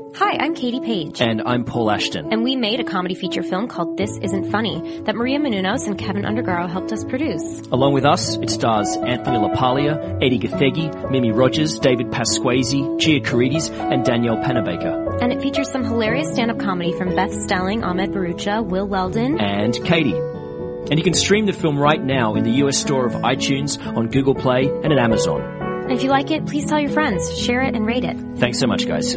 Hi, I'm Katie Page. And I'm Paul Ashton. And we made a comedy feature film called This Isn't Funny that Maria Menounos and Kevin Undergaro helped us produce. Along with us, it stars Anthony LaPaglia, Edi Gathegi, Mimi Rogers, David Pasquesi, Gia Carides, and Danielle Panabaker. And it features some hilarious stand-up comedy from Beth Stelling, Ahmed Bharoocha, Will Weldon, and Katie. And you can stream the film right now in the US store of iTunes, on Google Play, and at Amazon. And if you like it, please tell your friends, share it, and rate it. Thanks so much, guys.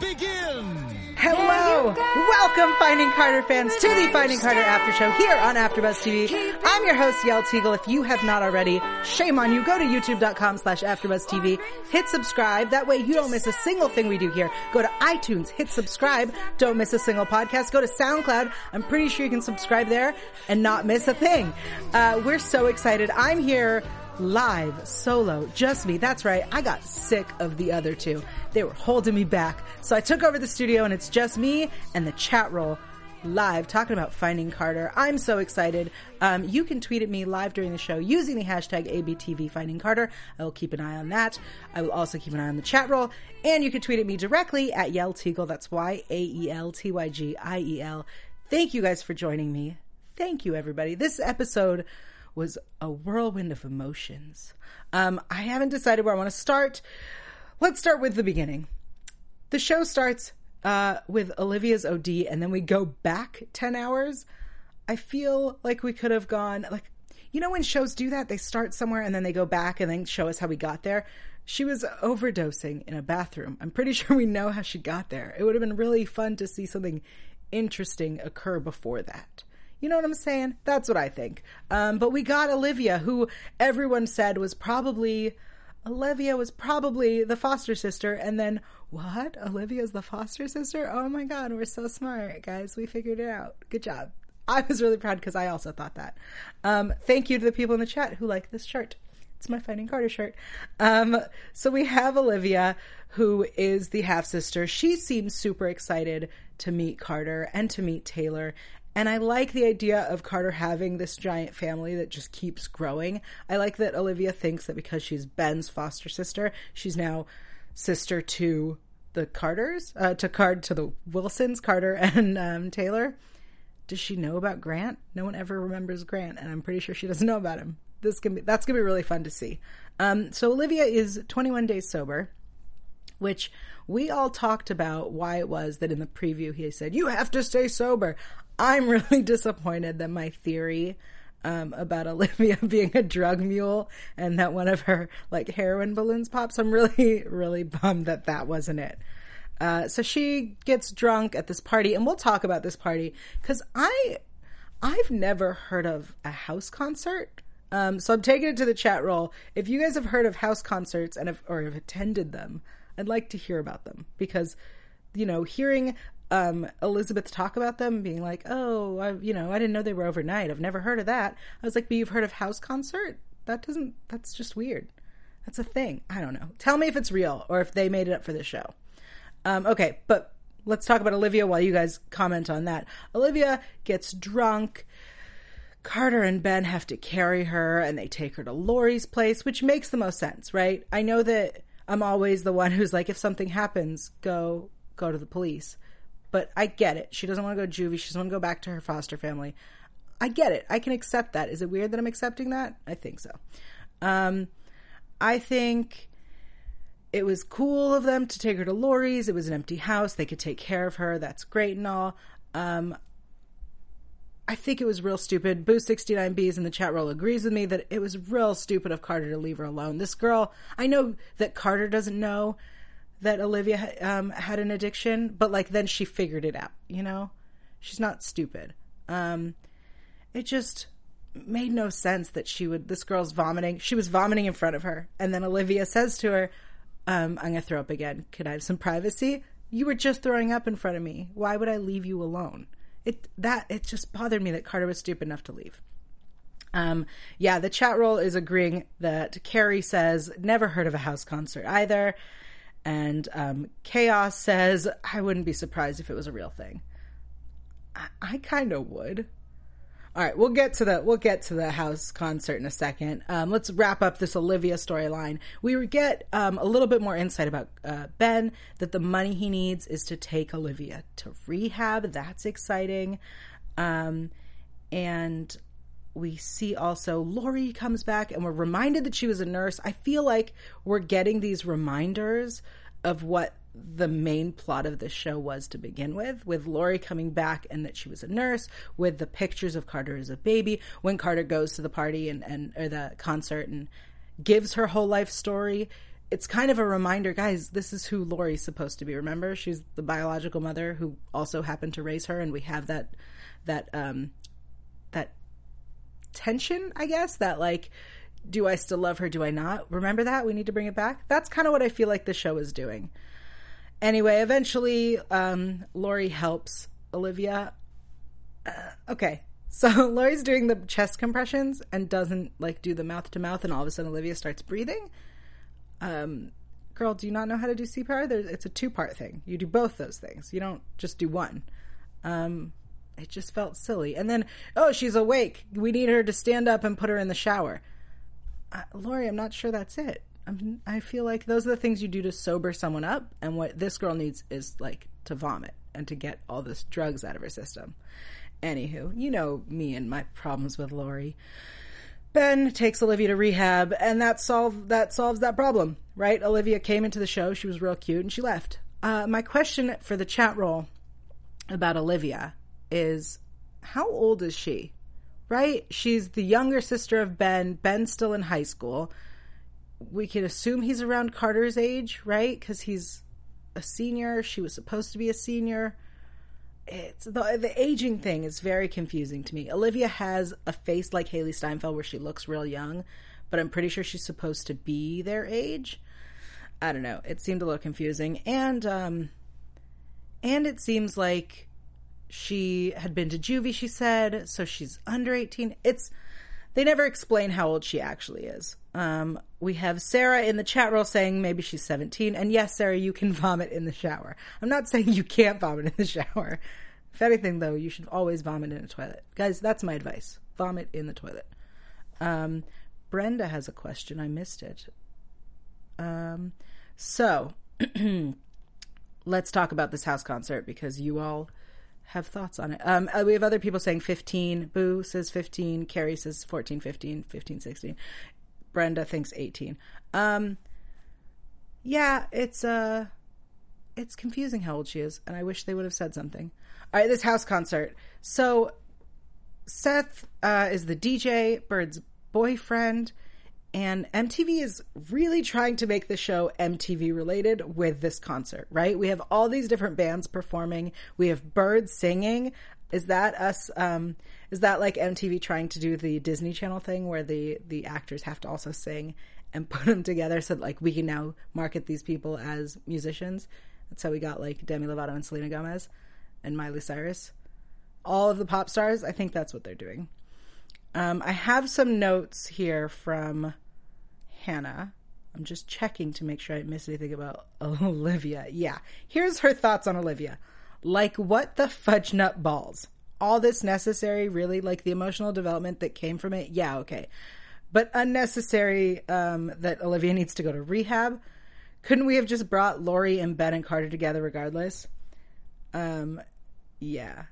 begin! Hello! Welcome, Finding Carter fans, to the Finding Carter After Show here on AfterBuzz TV. I'm your host, Yael Tygiel. If you have not already, shame on you. Go to youtube.com slash AfterBuzzTV. Hit subscribe. That way you don't miss a single thing we do here. Go to iTunes, hit subscribe. Don't miss a single podcast. Go to SoundCloud. I'm pretty sure you can subscribe there and not miss a thing. Uh, we're so excited. I'm here live, solo, just me. That's right. I got sick of the other two. They were holding me back. So I took over the studio and it's just me and the chat roll live talking about finding Carter. I'm so excited. Um, you can tweet at me live during the show using the hashtag ABTV finding Carter. I will keep an eye on that. I will also keep an eye on the chat roll. And you can tweet at me directly at Yael Tygiel. That's Y A E L T Y G I E L. Thank you guys for joining me. Thank you, everybody. This episode was a whirlwind of emotions. Um, I haven't decided where I want to start. Let's start with the beginning. The show starts uh, with Olivia's OD, and then we go back 10 hours. I feel like we could have gone, like, you know, when shows do that, they start somewhere and then they go back and then show us how we got there. She was overdosing in a bathroom. I'm pretty sure we know how she got there. It would have been really fun to see something interesting occur before that. You know what I'm saying? That's what I think. Um, but we got Olivia, who everyone said was probably Olivia was probably the foster sister, and then what? Olivia's the foster sister? Oh my god, we're so smart, guys. We figured it out. Good job. I was really proud because I also thought that. Um, thank you to the people in the chat who like this shirt. It's my Finding Carter shirt. Um, so we have Olivia, who is the half sister. She seems super excited to meet Carter and to meet Taylor. And I like the idea of Carter having this giant family that just keeps growing. I like that Olivia thinks that because she's Ben's foster sister, she's now sister to the Carters, uh, to Card to the Wilsons, Carter and um, Taylor. Does she know about Grant? No one ever remembers Grant, and I'm pretty sure she doesn't know about him. This can be that's gonna be really fun to see. Um, so Olivia is 21 days sober, which we all talked about why it was that in the preview he said you have to stay sober. I'm really disappointed that my theory um, about Olivia being a drug mule and that one of her like heroin balloons pops. I'm really, really bummed that that wasn't it. Uh, so she gets drunk at this party, and we'll talk about this party because I, I've never heard of a house concert. Um, so I'm taking it to the chat roll. If you guys have heard of house concerts and have, or have attended them, I'd like to hear about them because, you know, hearing um, Elizabeth talk about them, being like, "Oh, I, you know, I didn't know they were overnight. I've never heard of that." I was like, "But you've heard of house concert? That doesn't. That's just weird. That's a thing. I don't know. Tell me if it's real or if they made it up for the show." Um, okay, but let's talk about Olivia while you guys comment on that. Olivia gets drunk. Carter and Ben have to carry her, and they take her to Lori's place, which makes the most sense, right? I know that I'm always the one who's like, if something happens, go go to the police. But I get it. She doesn't want to go juvie. She doesn't want to go back to her foster family. I get it. I can accept that. Is it weird that I'm accepting that? I think so. Um, I think it was cool of them to take her to Lori's. It was an empty house. They could take care of her. That's great and all. Um, I think it was real stupid. Boo69Bs in the chat roll agrees with me that it was real stupid of Carter to leave her alone. This girl, I know that Carter doesn't know that Olivia um, had an addiction, but like then she figured it out, you know? She's not stupid. Um, it just made no sense that she would, this girl's vomiting. She was vomiting in front of her. And then Olivia says to her, um, I'm going to throw up again. Could I have some privacy? You were just throwing up in front of me. Why would I leave you alone? It, that, it just bothered me that Carter was stupid enough to leave. Um, yeah, the chat roll is agreeing that Carrie says, never heard of a house concert either. And um, Chaos says, I wouldn't be surprised if it was a real thing. I, I kind of would. All right, we'll get to the we'll get to the house concert in a second. Um, let's wrap up this Olivia storyline. We get um, a little bit more insight about uh, Ben that the money he needs is to take Olivia to rehab. That's exciting, um, and we see also Lori comes back, and we're reminded that she was a nurse. I feel like we're getting these reminders of what the main plot of the show was to begin with, with Lori coming back and that she was a nurse, with the pictures of Carter as a baby, when Carter goes to the party and, and or the concert and gives her whole life story. It's kind of a reminder, guys, this is who Lori's supposed to be. Remember? She's the biological mother who also happened to raise her, and we have that that um that tension, I guess, that like do I still love her? Do I not? Remember that? We need to bring it back. That's kind of what I feel like the show is doing. Anyway, eventually, um, Lori helps Olivia. Uh, okay, so Lori's doing the chest compressions and doesn't like do the mouth to mouth, and all of a sudden Olivia starts breathing. Um, girl, do you not know how to do CPR? There's, it's a two part thing. You do both those things. You don't just do one. Um, it just felt silly. And then, oh, she's awake. We need her to stand up and put her in the shower. Uh, Lori, I'm not sure that's it. I'm, I feel like those are the things you do to sober someone up, and what this girl needs is like to vomit and to get all this drugs out of her system. Anywho, you know me and my problems with Lori. Ben takes Olivia to rehab, and that solve that solves that problem, right? Olivia came into the show; she was real cute, and she left. Uh, my question for the chat roll about Olivia is, how old is she? Right? She's the younger sister of Ben. Ben's still in high school we can assume he's around Carter's age, right? Because he's a senior. She was supposed to be a senior. It's the the aging thing is very confusing to me. Olivia has a face like Hailee Steinfeld where she looks real young, but I'm pretty sure she's supposed to be their age. I don't know. It seemed a little confusing, and um, and it seems like she had been to juvie. She said so. She's under 18. It's they never explain how old she actually is. Um, we have Sarah in the chat roll saying maybe she's 17. And yes, Sarah, you can vomit in the shower. I'm not saying you can't vomit in the shower. If anything, though, you should always vomit in a toilet. Guys, that's my advice. Vomit in the toilet. Um, Brenda has a question. I missed it. Um, so, let's talk about this house concert because you all have thoughts on it. Um, uh, we have other people saying 15. Boo says 15. Carrie says 14, 15, 15, 16. Brenda thinks 18. Um, yeah, it's uh, it's confusing how old she is, and I wish they would have said something. All right, this house concert. So Seth uh, is the DJ, Bird's boyfriend and MTV is really trying to make the show MTV related with this concert, right? We have all these different bands performing. We have Bird singing. Is that us? Um, is that like MTV trying to do the Disney Channel thing where the the actors have to also sing and put them together so that like we can now market these people as musicians? That's how we got like Demi Lovato and Selena Gomez and Miley Cyrus. All of the pop stars. I think that's what they're doing. Um, I have some notes here from Hannah. I'm just checking to make sure I didn't miss anything about Olivia. Yeah. Here's her thoughts on Olivia. Like, what the fudge nut balls? All this necessary, really? Like the emotional development that came from it? Yeah, okay. But unnecessary um, that Olivia needs to go to rehab. Couldn't we have just brought Lori and Ben and Carter together regardless? Um, yeah.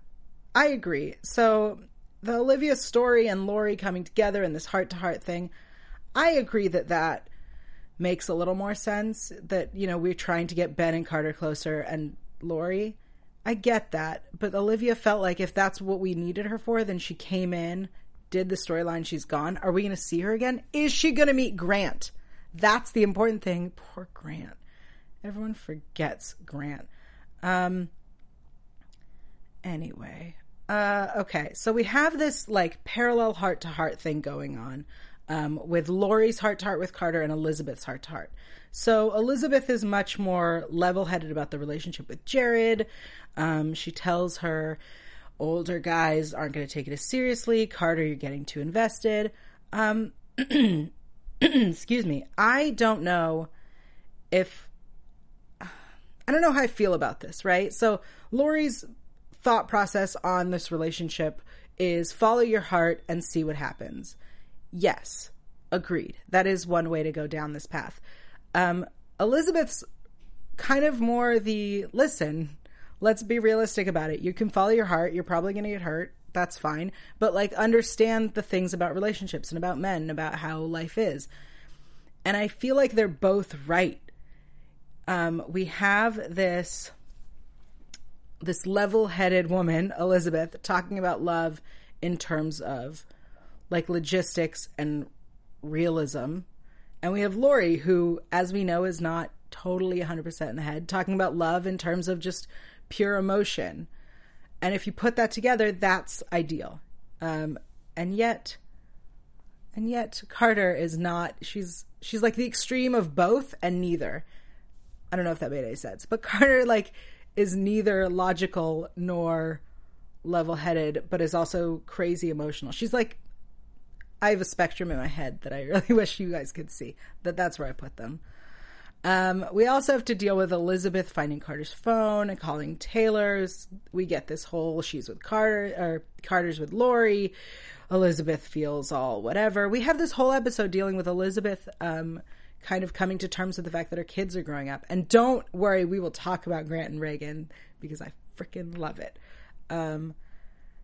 I agree. So the Olivia story and Lori coming together and this heart to heart thing, I agree that that makes a little more sense. That you know we're trying to get Ben and Carter closer and Lori. I get that, but Olivia felt like if that's what we needed her for, then she came in, did the storyline, she's gone. Are we going to see her again? Is she going to meet Grant? That's the important thing. Poor Grant. Everyone forgets Grant. Um, anyway, uh, okay, so we have this like parallel heart to heart thing going on um, with Lori's heart to heart with Carter and Elizabeth's heart to heart. So Elizabeth is much more level headed about the relationship with Jared. Um, she tells her older guys aren't going to take it as seriously. Carter, you're getting too invested. Um, excuse me. I don't know if I don't know how I feel about this, right? So Lori's thought process on this relationship is follow your heart and see what happens. Yes, agreed. That is one way to go down this path. Um, Elizabeth's kind of more the listen, let's be realistic about it. You can follow your heart, you're probably going to get hurt. That's fine. But like understand the things about relationships and about men about how life is. And I feel like they're both right. Um, we have this this level-headed woman, Elizabeth, talking about love in terms of like logistics and realism. And we have Lori, who, as we know, is not totally 100% in the head, talking about love in terms of just pure emotion. And if you put that together, that's ideal. Um, and yet, and yet Carter is not, she's, she's like the extreme of both and neither. I don't know if that made any sense, but Carter, like, is neither logical nor level headed, but is also crazy emotional. She's like, I have a spectrum in my head that I really wish you guys could see. That that's where I put them. Um, we also have to deal with Elizabeth finding Carter's phone and calling Taylor's. We get this whole she's with Carter or Carter's with Lori. Elizabeth feels all whatever. We have this whole episode dealing with Elizabeth um, kind of coming to terms with the fact that her kids are growing up. And don't worry, we will talk about Grant and Reagan because I freaking love it. Um,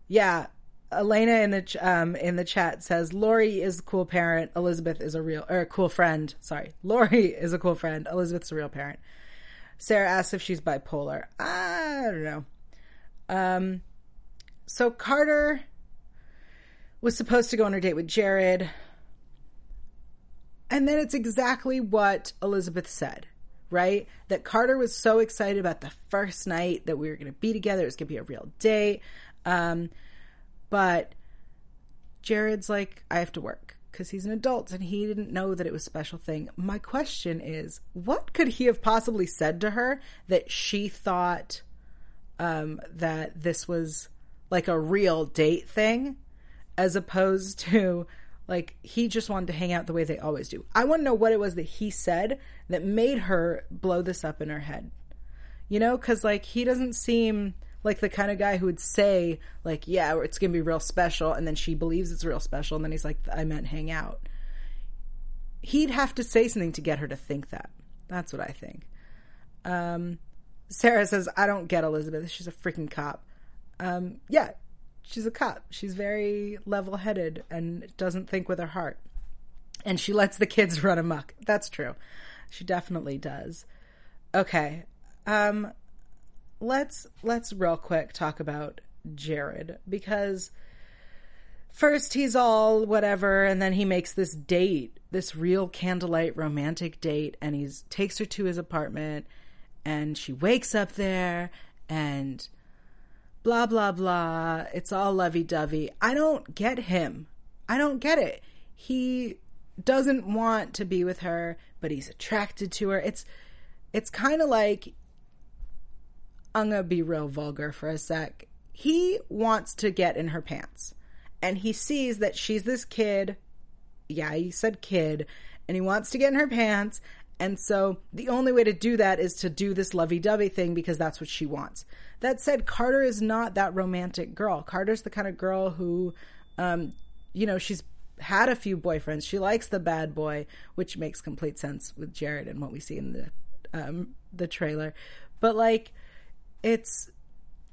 yeah, Elena in the um, in the chat says Lori is a cool parent. Elizabeth is a real or a cool friend. Sorry, Lori is a cool friend. Elizabeth's a real parent. Sarah asks if she's bipolar. I don't know. Um, so Carter was supposed to go on her date with Jared. And then it's exactly what Elizabeth said, right? That Carter was so excited about the first night that we were going to be together. It was going to be a real date. Um, but Jared's like, I have to work because he's an adult and he didn't know that it was a special thing. My question is, what could he have possibly said to her that she thought um, that this was like a real date thing as opposed to like he just wanted to hang out the way they always do. I want to know what it was that he said that made her blow this up in her head. You know, cuz like he doesn't seem like the kind of guy who would say like, "Yeah, it's to be real special," and then she believes it's real special and then he's like, "I meant hang out." He'd have to say something to get her to think that. That's what I think. Um Sarah says, "I don't get Elizabeth. She's a freaking cop." Um yeah, she's a cop. She's very level headed and doesn't think with her heart. And she lets the kids run amok. That's true. She definitely does. Okay. Um let's let's real quick talk about Jared because first he's all whatever and then he makes this date, this real candlelight romantic date and he takes her to his apartment and she wakes up there and blah, blah, blah. It's all lovey dovey. I don't get him. I don't get it. He doesn't want to be with her, but he's attracted to her. It's, it's kind of like, I'm going to be real vulgar for a sec. He wants to get in her pants and he sees that she's this kid. Yeah, he said kid and he wants to get in her pants. And so the only way to do that is to do this lovey dovey thing because that's what she wants. That said, Carter is not that romantic girl. Carter's the kind of girl who, um, you know, she's had a few boyfriends. She likes the bad boy, which makes complete sense with Jared and what we see in the um, the trailer. But like, it's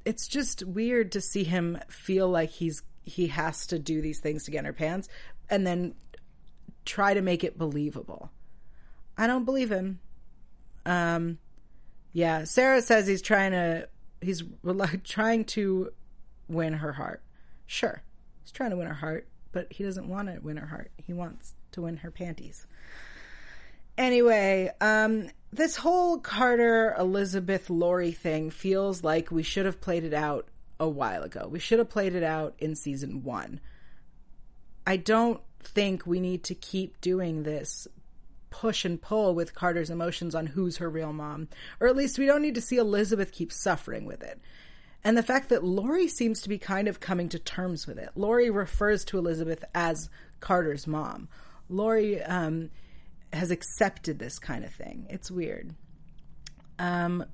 it's just weird to see him feel like he's he has to do these things to get in her pants, and then try to make it believable. I don't believe him. Um, yeah, Sarah says he's trying to he's trying to win her heart. Sure, he's trying to win her heart, but he doesn't want to win her heart. He wants to win her panties. Anyway, um, this whole Carter Elizabeth Lori thing feels like we should have played it out a while ago. We should have played it out in season one. I don't think we need to keep doing this push and pull with Carter's emotions on who's her real mom. Or at least we don't need to see Elizabeth keep suffering with it. And the fact that Lori seems to be kind of coming to terms with it. Lori refers to Elizabeth as Carter's mom. Lori um, has accepted this kind of thing. It's weird. Um,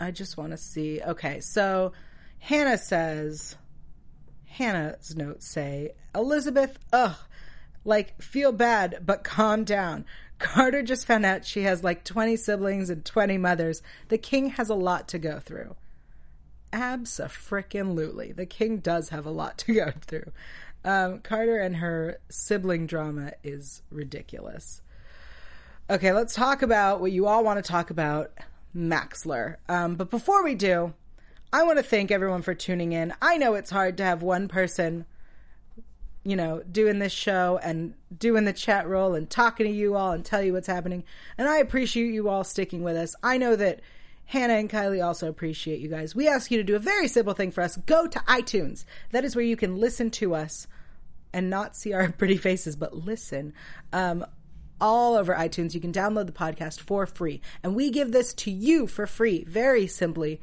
I just want to see. Okay, so Hannah says, Hannah's notes say, Elizabeth, ugh, like, feel bad, but calm down. Carter just found out she has like 20 siblings and 20 mothers. The king has a lot to go through. Abso-frickin-lutely. The king does have a lot to go through. Um, Carter and her sibling drama is ridiculous. Okay, let's talk about what you all want to talk about Maxler. Um, but before we do, I want to thank everyone for tuning in. I know it's hard to have one person, you know, doing this show and doing the chat roll and talking to you all and tell you what's happening. And I appreciate you all sticking with us. I know that Hannah and Kylie also appreciate you guys. We ask you to do a very simple thing for us. Go to iTunes. That is where you can listen to us and not see our pretty faces, but listen. Um, all over iTunes. You can download the podcast for free. And we give this to you for free, very simply,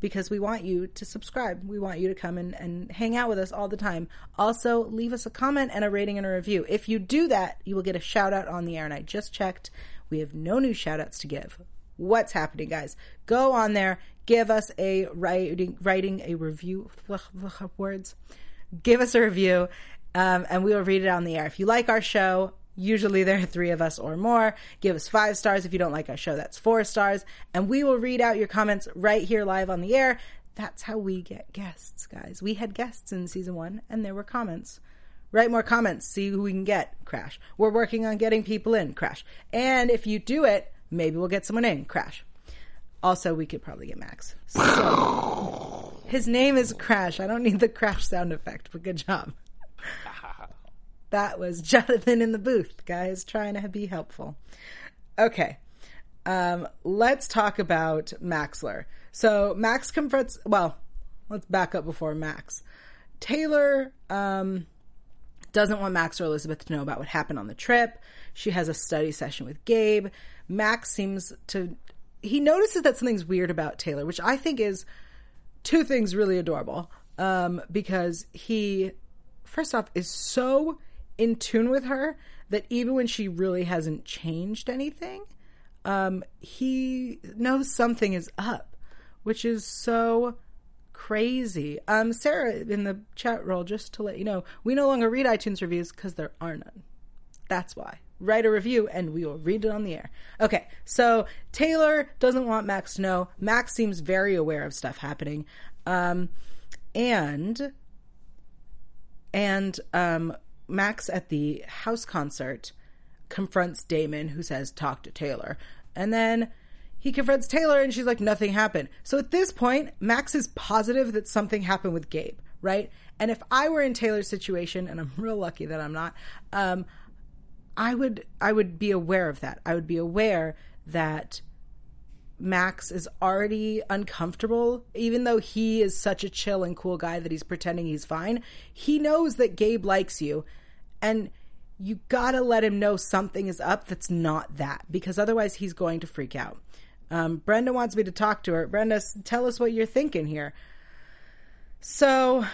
because we want you to subscribe. We want you to come and, and hang out with us all the time. Also, leave us a comment and a rating and a review. If you do that, you will get a shout out on the air. And I just checked. We have no new shout outs to give. What's happening, guys? Go on there, give us a writing, writing a review, words, give us a review, um, and we will read it on the air. If you like our show, Usually there are three of us or more. Give us five stars. If you don't like our show, that's four stars. And we will read out your comments right here live on the air. That's how we get guests, guys. We had guests in season one and there were comments. Write more comments. See who we can get. Crash. We're working on getting people in. Crash. And if you do it, maybe we'll get someone in. Crash. Also, we could probably get Max. So, his name is Crash. I don't need the crash sound effect, but good job. That was Jonathan in the booth, guys, trying to be helpful. Okay. Um, let's talk about Maxler. So Max confronts, well, let's back up before Max. Taylor, um, doesn't want Max or Elizabeth to know about what happened on the trip. She has a study session with Gabe. Max seems to, he notices that something's weird about Taylor, which I think is two things really adorable. Um, because he, first off, is so in tune with her that even when she really hasn't changed anything, um, he knows something is up, which is so crazy. Um, Sarah in the chat roll, just to let you know, we no longer read iTunes reviews because there are none. That's why. Write a review and we will read it on the air. Okay, so Taylor doesn't want Max to know. Max seems very aware of stuff happening. Um, and and um, Max at the house concert confronts Damon, who says, Talk to Taylor. And then he confronts Taylor, and she's like, Nothing happened. So at this point, Max is positive that something happened with Gabe, right? And if I were in Taylor's situation, and I'm real lucky that I'm not, um, I would I would be aware of that. I would be aware that Max is already uncomfortable, even though he is such a chill and cool guy that he's pretending he's fine. He knows that Gabe likes you, and you gotta let him know something is up that's not that, because otherwise he's going to freak out. Um, Brenda wants me to talk to her. Brenda, tell us what you're thinking here. So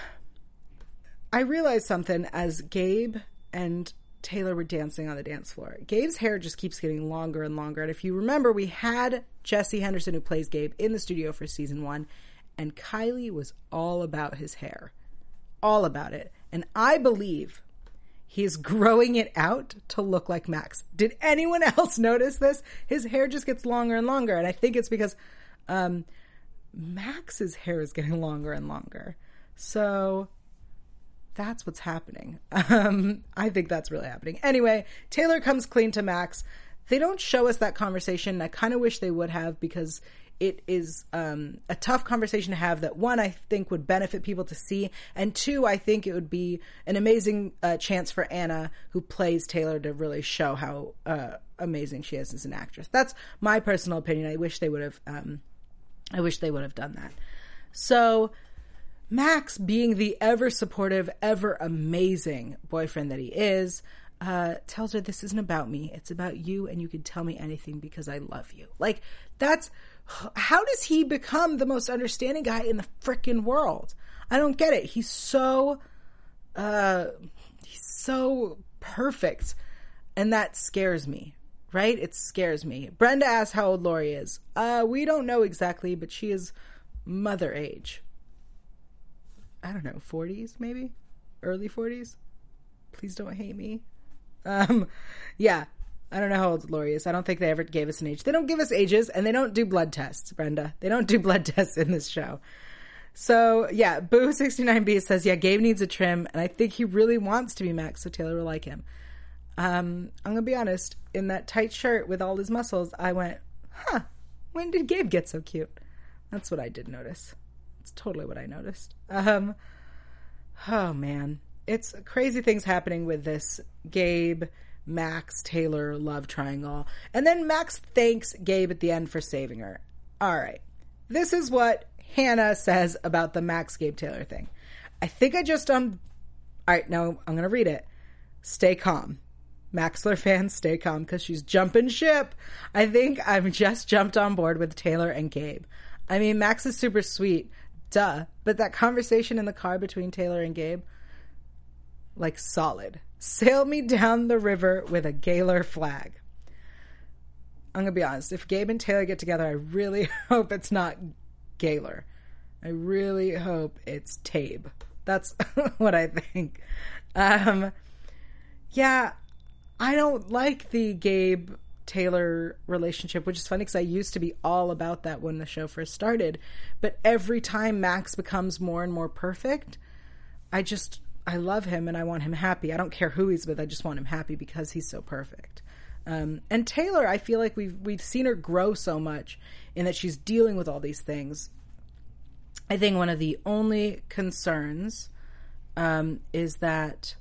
I realized something as Gabe and Taylor were dancing on the dance floor. Gabe's hair just keeps getting longer and longer. And if you remember, we had Jesse Henderson, who plays Gabe, in the studio for season one, and Kylie was all about his hair. All about it. And I believe he's growing it out to look like Max. Did anyone else notice this? His hair just gets longer and longer. And I think it's because um, Max's hair is getting longer and longer. So that's what's happening. Um, I think that's really happening. Anyway, Taylor comes clean to Max. They don't show us that conversation. I kind of wish they would have because it is um, a tough conversation to have that one I think would benefit people to see, and two I think it would be an amazing uh, chance for Anna, who plays Taylor, to really show how uh, amazing she is as an actress. That's my personal opinion. I wish they would have. Um, I wish they would have done that. So. Max, being the ever supportive, ever amazing boyfriend that he is, uh, tells her this isn't about me. It's about you, and you can tell me anything because I love you. Like, that's how does he become the most understanding guy in the freaking world? I don't get it. He's so, uh, he's so perfect, and that scares me. Right? It scares me. Brenda asks how old Lori is. Uh, we don't know exactly, but she is mother age. I don't know, 40s maybe? Early 40s? Please don't hate me. Um, yeah, I don't know how old Lori is. I don't think they ever gave us an age. They don't give us ages, and they don't do blood tests, Brenda. They don't do blood tests in this show. So, yeah, Boo69B says, yeah, Gabe needs a trim, and I think he really wants to be Max, so Taylor will like him. Um, I'm going to be honest, in that tight shirt with all his muscles, I went, huh, when did Gabe get so cute? That's what I did notice. It's totally what I noticed. Um, oh, man. It's crazy things happening with this Gabe Max Taylor love triangle. And then Max thanks Gabe at the end for saving her. All right. This is what Hannah says about the Max Gabe Taylor thing. I think I just um All right, now I'm going to read it. Stay calm. Maxler fans, stay calm because she's jumping ship. I think I've just jumped on board with Taylor and Gabe. I mean, Max is super sweet, duh. But that conversation in the car between Taylor and Gabe, like solid. Sail me down the river with a Gaylor flag. I'm gonna be honest. If Gabe and Taylor get together, I really hope it's not Gaylor. I really hope it's Tabe. That's what I think. Um, yeah, I don't like the Gabe Taylor relationship, which is funny because I used to be all about that when the show first started. But every time Max becomes more and more perfect, I just I love him and I want him happy. I don't care who he's with. I just want him happy because he's so perfect. Um, and Taylor, I feel like we've we've seen her grow so much in that she's dealing with all these things. I think one of the only concerns um, is that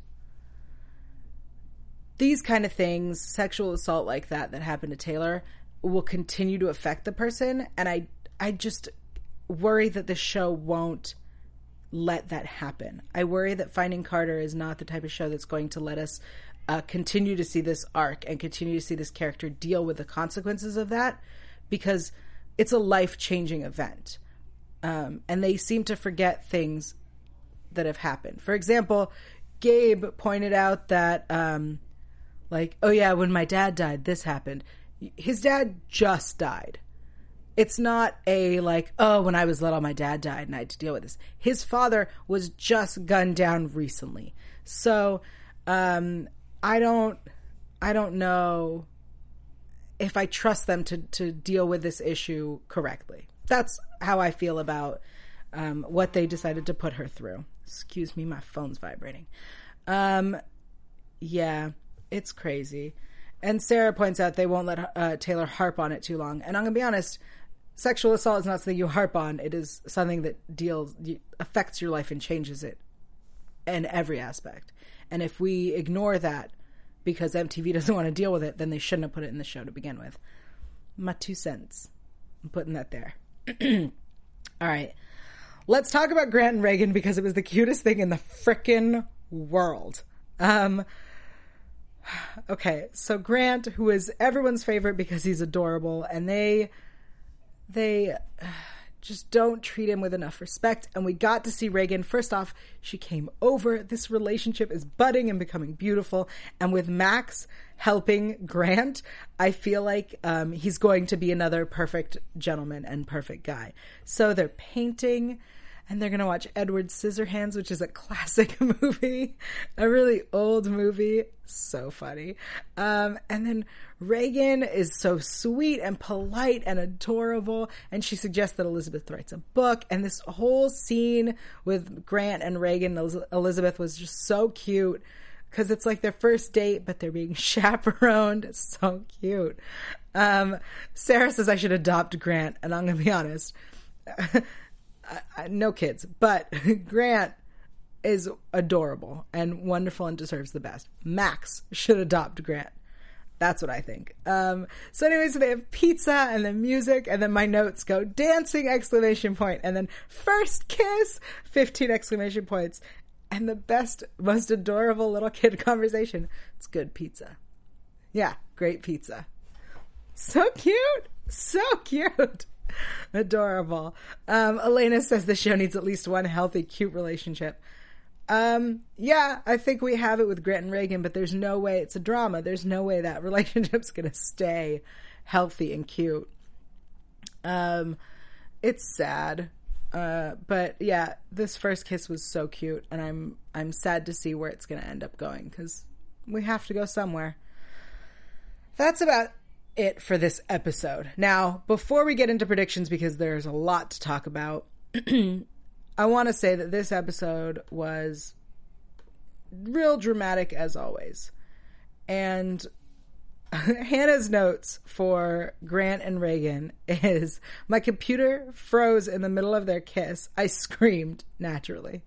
these kind of things, sexual assault like that that happened to Taylor, will continue to affect the person, and I I just worry that the show won't let that happen. I worry that Finding Carter is not the type of show that's going to let us uh, continue to see this arc and continue to see this character deal with the consequences of that because it's a life changing event. Um, and they seem to forget things that have happened. For example, Gabe pointed out that, um, like, oh yeah, when my dad died, this happened. His dad just died it's not a like, oh, when I was little, my dad died and I had to deal with this. His father was just gunned down recently. So, um, I don't, I don't know if I trust them to, to deal with this issue correctly. That's how I feel about, um, what they decided to put her through. Excuse me, my phone's vibrating. Um, yeah, it's crazy. And Sarah points out they won't let uh, Taylor harp on it too long. And I'm gonna be honest, sexual assault is not something you harp on. It is something that deals affects your life and changes it in every aspect. And if we ignore that because MTV doesn't want to deal with it, then they shouldn't have put it in the show to begin with. My two cents. I'm putting that there. All right. Let's talk about Grant and Reagan because it was the cutest thing in the frickin' world. Um, okay, so Grant, who is everyone's favorite because he's adorable, and they they just don't treat him with enough respect. And we got to see Reagan. First off, she came over. This relationship is budding and becoming beautiful. And with Max helping Grant, I feel like um, he's going to be another perfect gentleman and perfect guy. So they're painting and they're going to watch Edward Scissorhands, which is a classic movie, a really old movie. So funny. Um, and then Reagan is so sweet and polite and adorable, and she suggests that Elizabeth writes a book. And this whole scene with Grant and Reagan, Elizabeth was just so cute. because it's like their first date, but they're being chaperoned. So cute. Um, Sarah says I should adopt Grant, and I'm to be honest. I, I, no kids, but Grant is adorable and wonderful and deserves the best. Max should adopt Grant. That's what I think. Um, so anyways, so they have pizza and then music and then my notes go dancing exclamation point and then first kiss 15 exclamation points and the best, most adorable little kid conversation. It's good pizza. Yeah, great pizza. So cute. So cute. Adorable. Um, Elena says the show needs at least one healthy, cute relationship. Um, yeah, I think we have it with Grant and Reagan, but there's no way it's a drama. There's no way that relationship's gonna stay healthy and cute. Um, it's sad. Uh, but yeah, this first kiss was so cute, and I'm I'm sad to see where it's gonna end up going because we have to go somewhere. That's about it for this episode. Now, before we get into predictions, because there's a lot to talk about, I want to say that this episode was real dramatic as always. And Hannah's notes for Grant and Reagan is my computer froze in the middle of their kiss. I screamed naturally.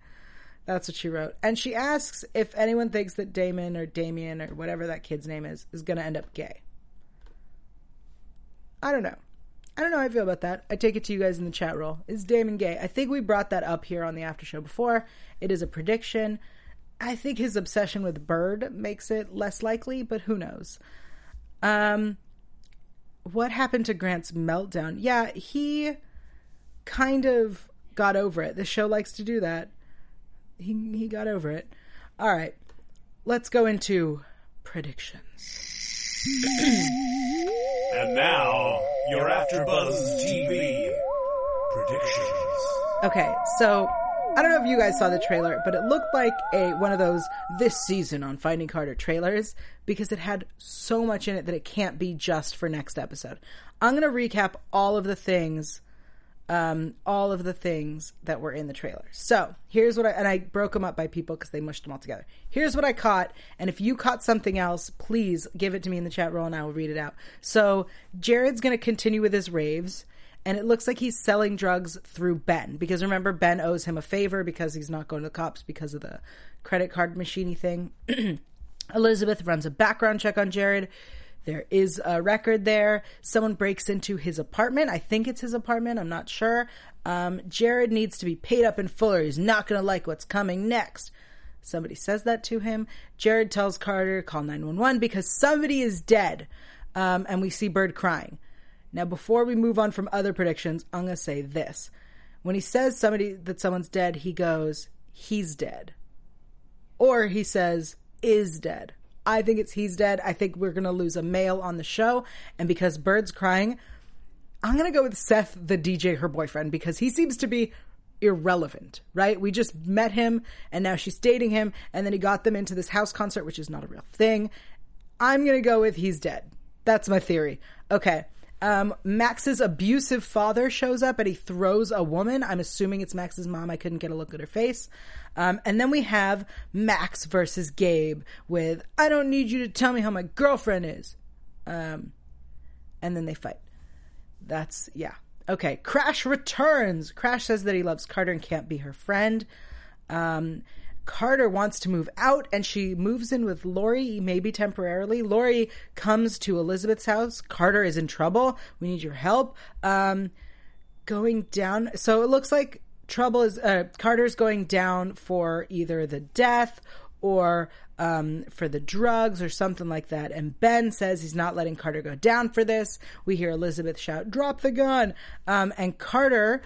That's what she wrote. And she asks if anyone thinks that Damon or Damien or whatever that kid's name is is going to end up gay. I don't know. I don't know how I feel about that. I take it to you guys in the chat roll. Is Damon gay? I think we brought that up here on the after show before. It is a prediction. I think his obsession with Bird makes it less likely, but who knows? Um, what happened to Grant's meltdown? Yeah, he kind of got over it. The show likes to do that. He he got over it. All right, let's go into predictions. And now, your AfterBuzz TV predictions. Okay, so I don't know if you guys saw the trailer, but it looked like a one of those this season on Finding Carter trailers because it had so much in it that it can't be just for next episode. I'm going to recap all of the things um, all of the things that were in the trailer. So here's what I, and I broke them up by people because they mushed them all together. Here's what I caught. And if you caught something else, please give it to me in the chat roll and I will read it out. So Jared's going to continue with his raves. And it looks like he's selling drugs through Ben because remember, Ben owes him a favor because he's not going to the cops because of the credit card machiney thing. Elizabeth runs a background check on Jared. There is a record there. Someone breaks into his apartment. I think it's his apartment. I'm not sure. Um, Jared needs to be paid up in full or he's not going to like what's coming next. Somebody says that to him. Jared tells Carter, call 911 because somebody is dead. Um, and we see Bird crying. Now, before we move on from other predictions, I'm going to say this. When he says somebody that someone's dead, he goes, he's dead. Or he says, is dead. I think it's he's dead. I think we're to lose a male on the show. And because Bird's crying, I'm to go with Seth, the DJ, her boyfriend, because he seems to be irrelevant, right? We just met him and now she's dating him. And then he got them into this house concert, which is not a real thing. I'm to go with he's dead. That's my theory. Okay. Um, Max's abusive father shows up and he throws a woman. I'm assuming it's Max's mom. I couldn't get a look at her face. Um, and then we have Max versus Gabe with, I don't need you to tell me how my girlfriend is. Um, and then they fight. That's, yeah. Okay. Crash returns. Crash says that he loves Carter and can't be her friend. Um, Carter wants to move out and she moves in with Lori, maybe temporarily. Lori comes to Elizabeth's house. Carter is in trouble. We need your help. Um, going down. So it looks like trouble is, uh, Carter's going down for either the death or um, for the drugs or something like that. And Ben says he's not letting Carter go down for this. We hear Elizabeth shout, drop the gun. Um, and Carter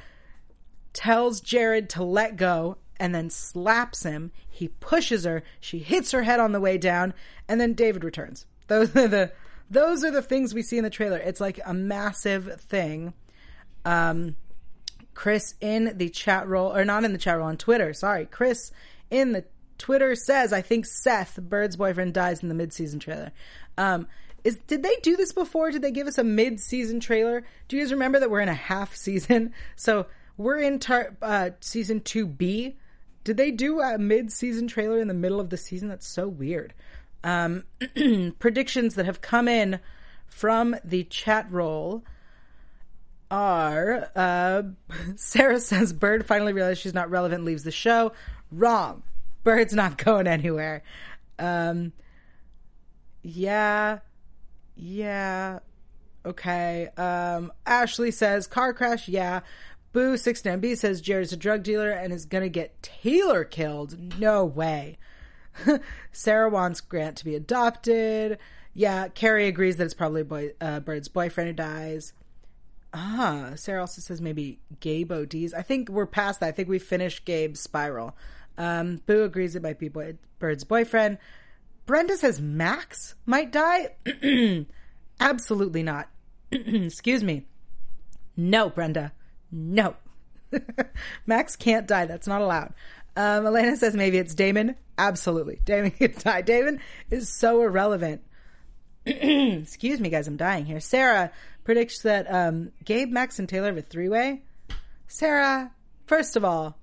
tells Jared to let go and then slaps him. He pushes her. She hits her head on the way down, and then David returns. Those are the those are the things we see in the trailer. It's like a massive thing. Um, Chris in the chat roll, or not in the chat roll on Twitter. Sorry, Chris in the Twitter says, "I think Seth, Bird's boyfriend, dies in the mid-season trailer." Um, is did they do this before? Did they give us a mid-season trailer? Do you guys remember that we're in a half season? So we're in tar- uh, season two B Did they do a mid-season trailer in the middle of the season? That's so weird. Um, predictions that have come in from the chat roll are uh, Sarah says Bird finally realizes she's not relevant, leaves the show. Wrong. Bird's not going anywhere. Um, yeah, yeah, okay. Um, Ashley says car crash. Yeah. Boo six B says Jared's a drug dealer and is gonna get Taylor killed. No way. Sarah wants Grant to be adopted. Yeah, Carrie agrees that it's probably boy, uh, Bird's boyfriend who dies. Ah, Sarah also says maybe Gabe ODs. I think we're past that. I think we finished Gabe's spiral. Um, Boo agrees it might be boy, Bird's boyfriend. Brenda says Max might die. Absolutely not. Excuse me. No, Brenda. No. Max can't die. That's not allowed. Um, Elena says maybe it's Damon. Absolutely. Damon can die. Damon is so irrelevant. Excuse me, guys. I'm dying here. Sarah predicts that um, Gabe, Max, and Taylor have a three way. Sarah, first of all,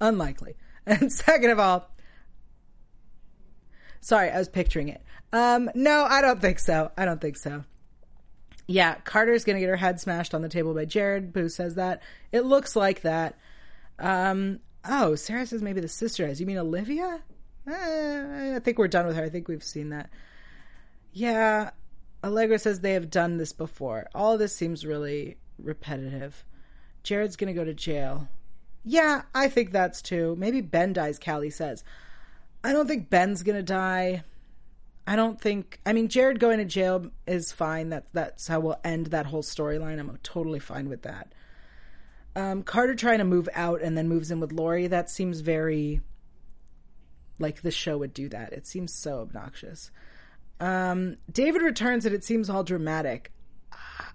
unlikely. And second of all, sorry, I was picturing it. Um, no, I don't think so. I don't think so. Yeah, Carter's gonna get her head smashed on the table by Jared. Boo says that. It looks like that. Um, oh, Sarah says maybe the sister has. You mean Olivia? Eh, I think we're done with her. I think we've seen that. Yeah, Allegra says they have done this before. All this seems really repetitive. Jared's gonna go to jail. Yeah, I think that's too. Maybe Ben dies, Callie says. I don't think Ben's gonna die. I don't think. I mean, Jared going to jail is fine. That that's how we'll end that whole storyline. I'm totally fine with that. Um, Carter trying to move out and then moves in with Lori. That seems very like the show would do that. It seems so obnoxious. Um, David returns and it seems all dramatic.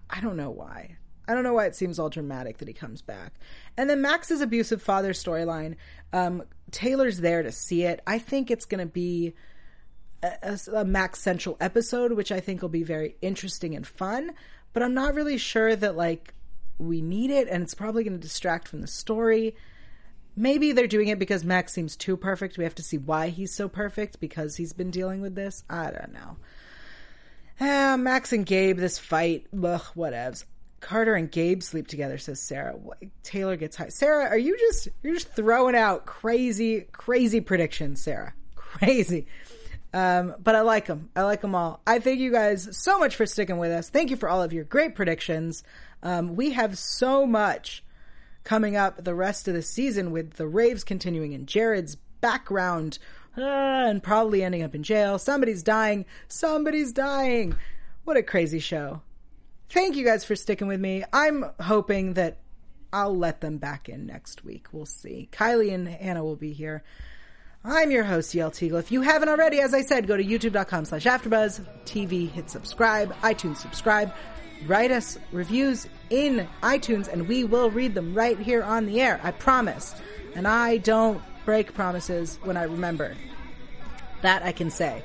I don't know why. I don't know why it seems all dramatic that he comes back. And then Max's abusive father storyline. Um, Taylor's there to see it. I think it's going to be a, a, Max Central episode, which I think will be very interesting and fun. But I'm not really sure that like we need it, and it's probably going to distract from the story. Maybe they're doing it because Max seems too perfect. We have to see why he's so perfect because he's been dealing with this. I don't know. Ah, Max and Gabe, this fight, ugh, whatevs. Carter and Gabe sleep together, says Sarah. Taylor gets high. Sarah, are you just you're just throwing out crazy, crazy predictions, Sarah? Crazy. Um, but I like them. I like them all. I thank you guys so much for sticking with us. Thank you for all of your great predictions. Um, we have so much coming up the rest of the season with the raves continuing and Jared's background uh, and probably ending up in jail. Somebody's dying. Somebody's dying. What a crazy show thank you guys for sticking with me. I'm hoping that I'll let them back in next week. We'll see. Kylie and Hannah will be here. I'm your host, Yael Tygiel. If you haven't already, as I said, go to youtube.com slash AfterBuzz TV, hit subscribe, iTunes subscribe, write us reviews in iTunes, and we will read them right here on the air. I promise. And I don't break promises when I remember. That I can say.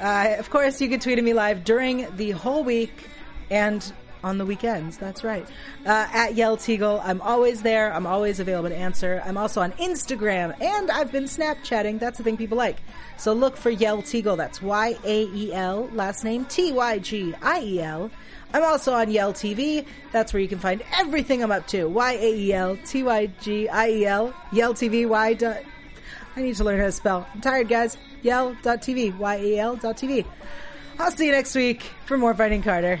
Uh, of course, you can tweet at me live during the whole week and on the weekends. That's right. Uh, at Yael Tygiel. I'm always there. I'm always available to answer. I'm also on Instagram and I've been Snapchatting. That's the thing people like. So look for Yael Tygiel. That's Y A E L, last name T Y G I E L. I'm also on Yael TV. That's where you can find everything I'm up to. Y A E L T Y G I E L. Yael TV. Y. I need to learn how to spell. I'm tired, guys. Yael.tv. Y A L dot TV. I'll see you next week for more Finding Carter.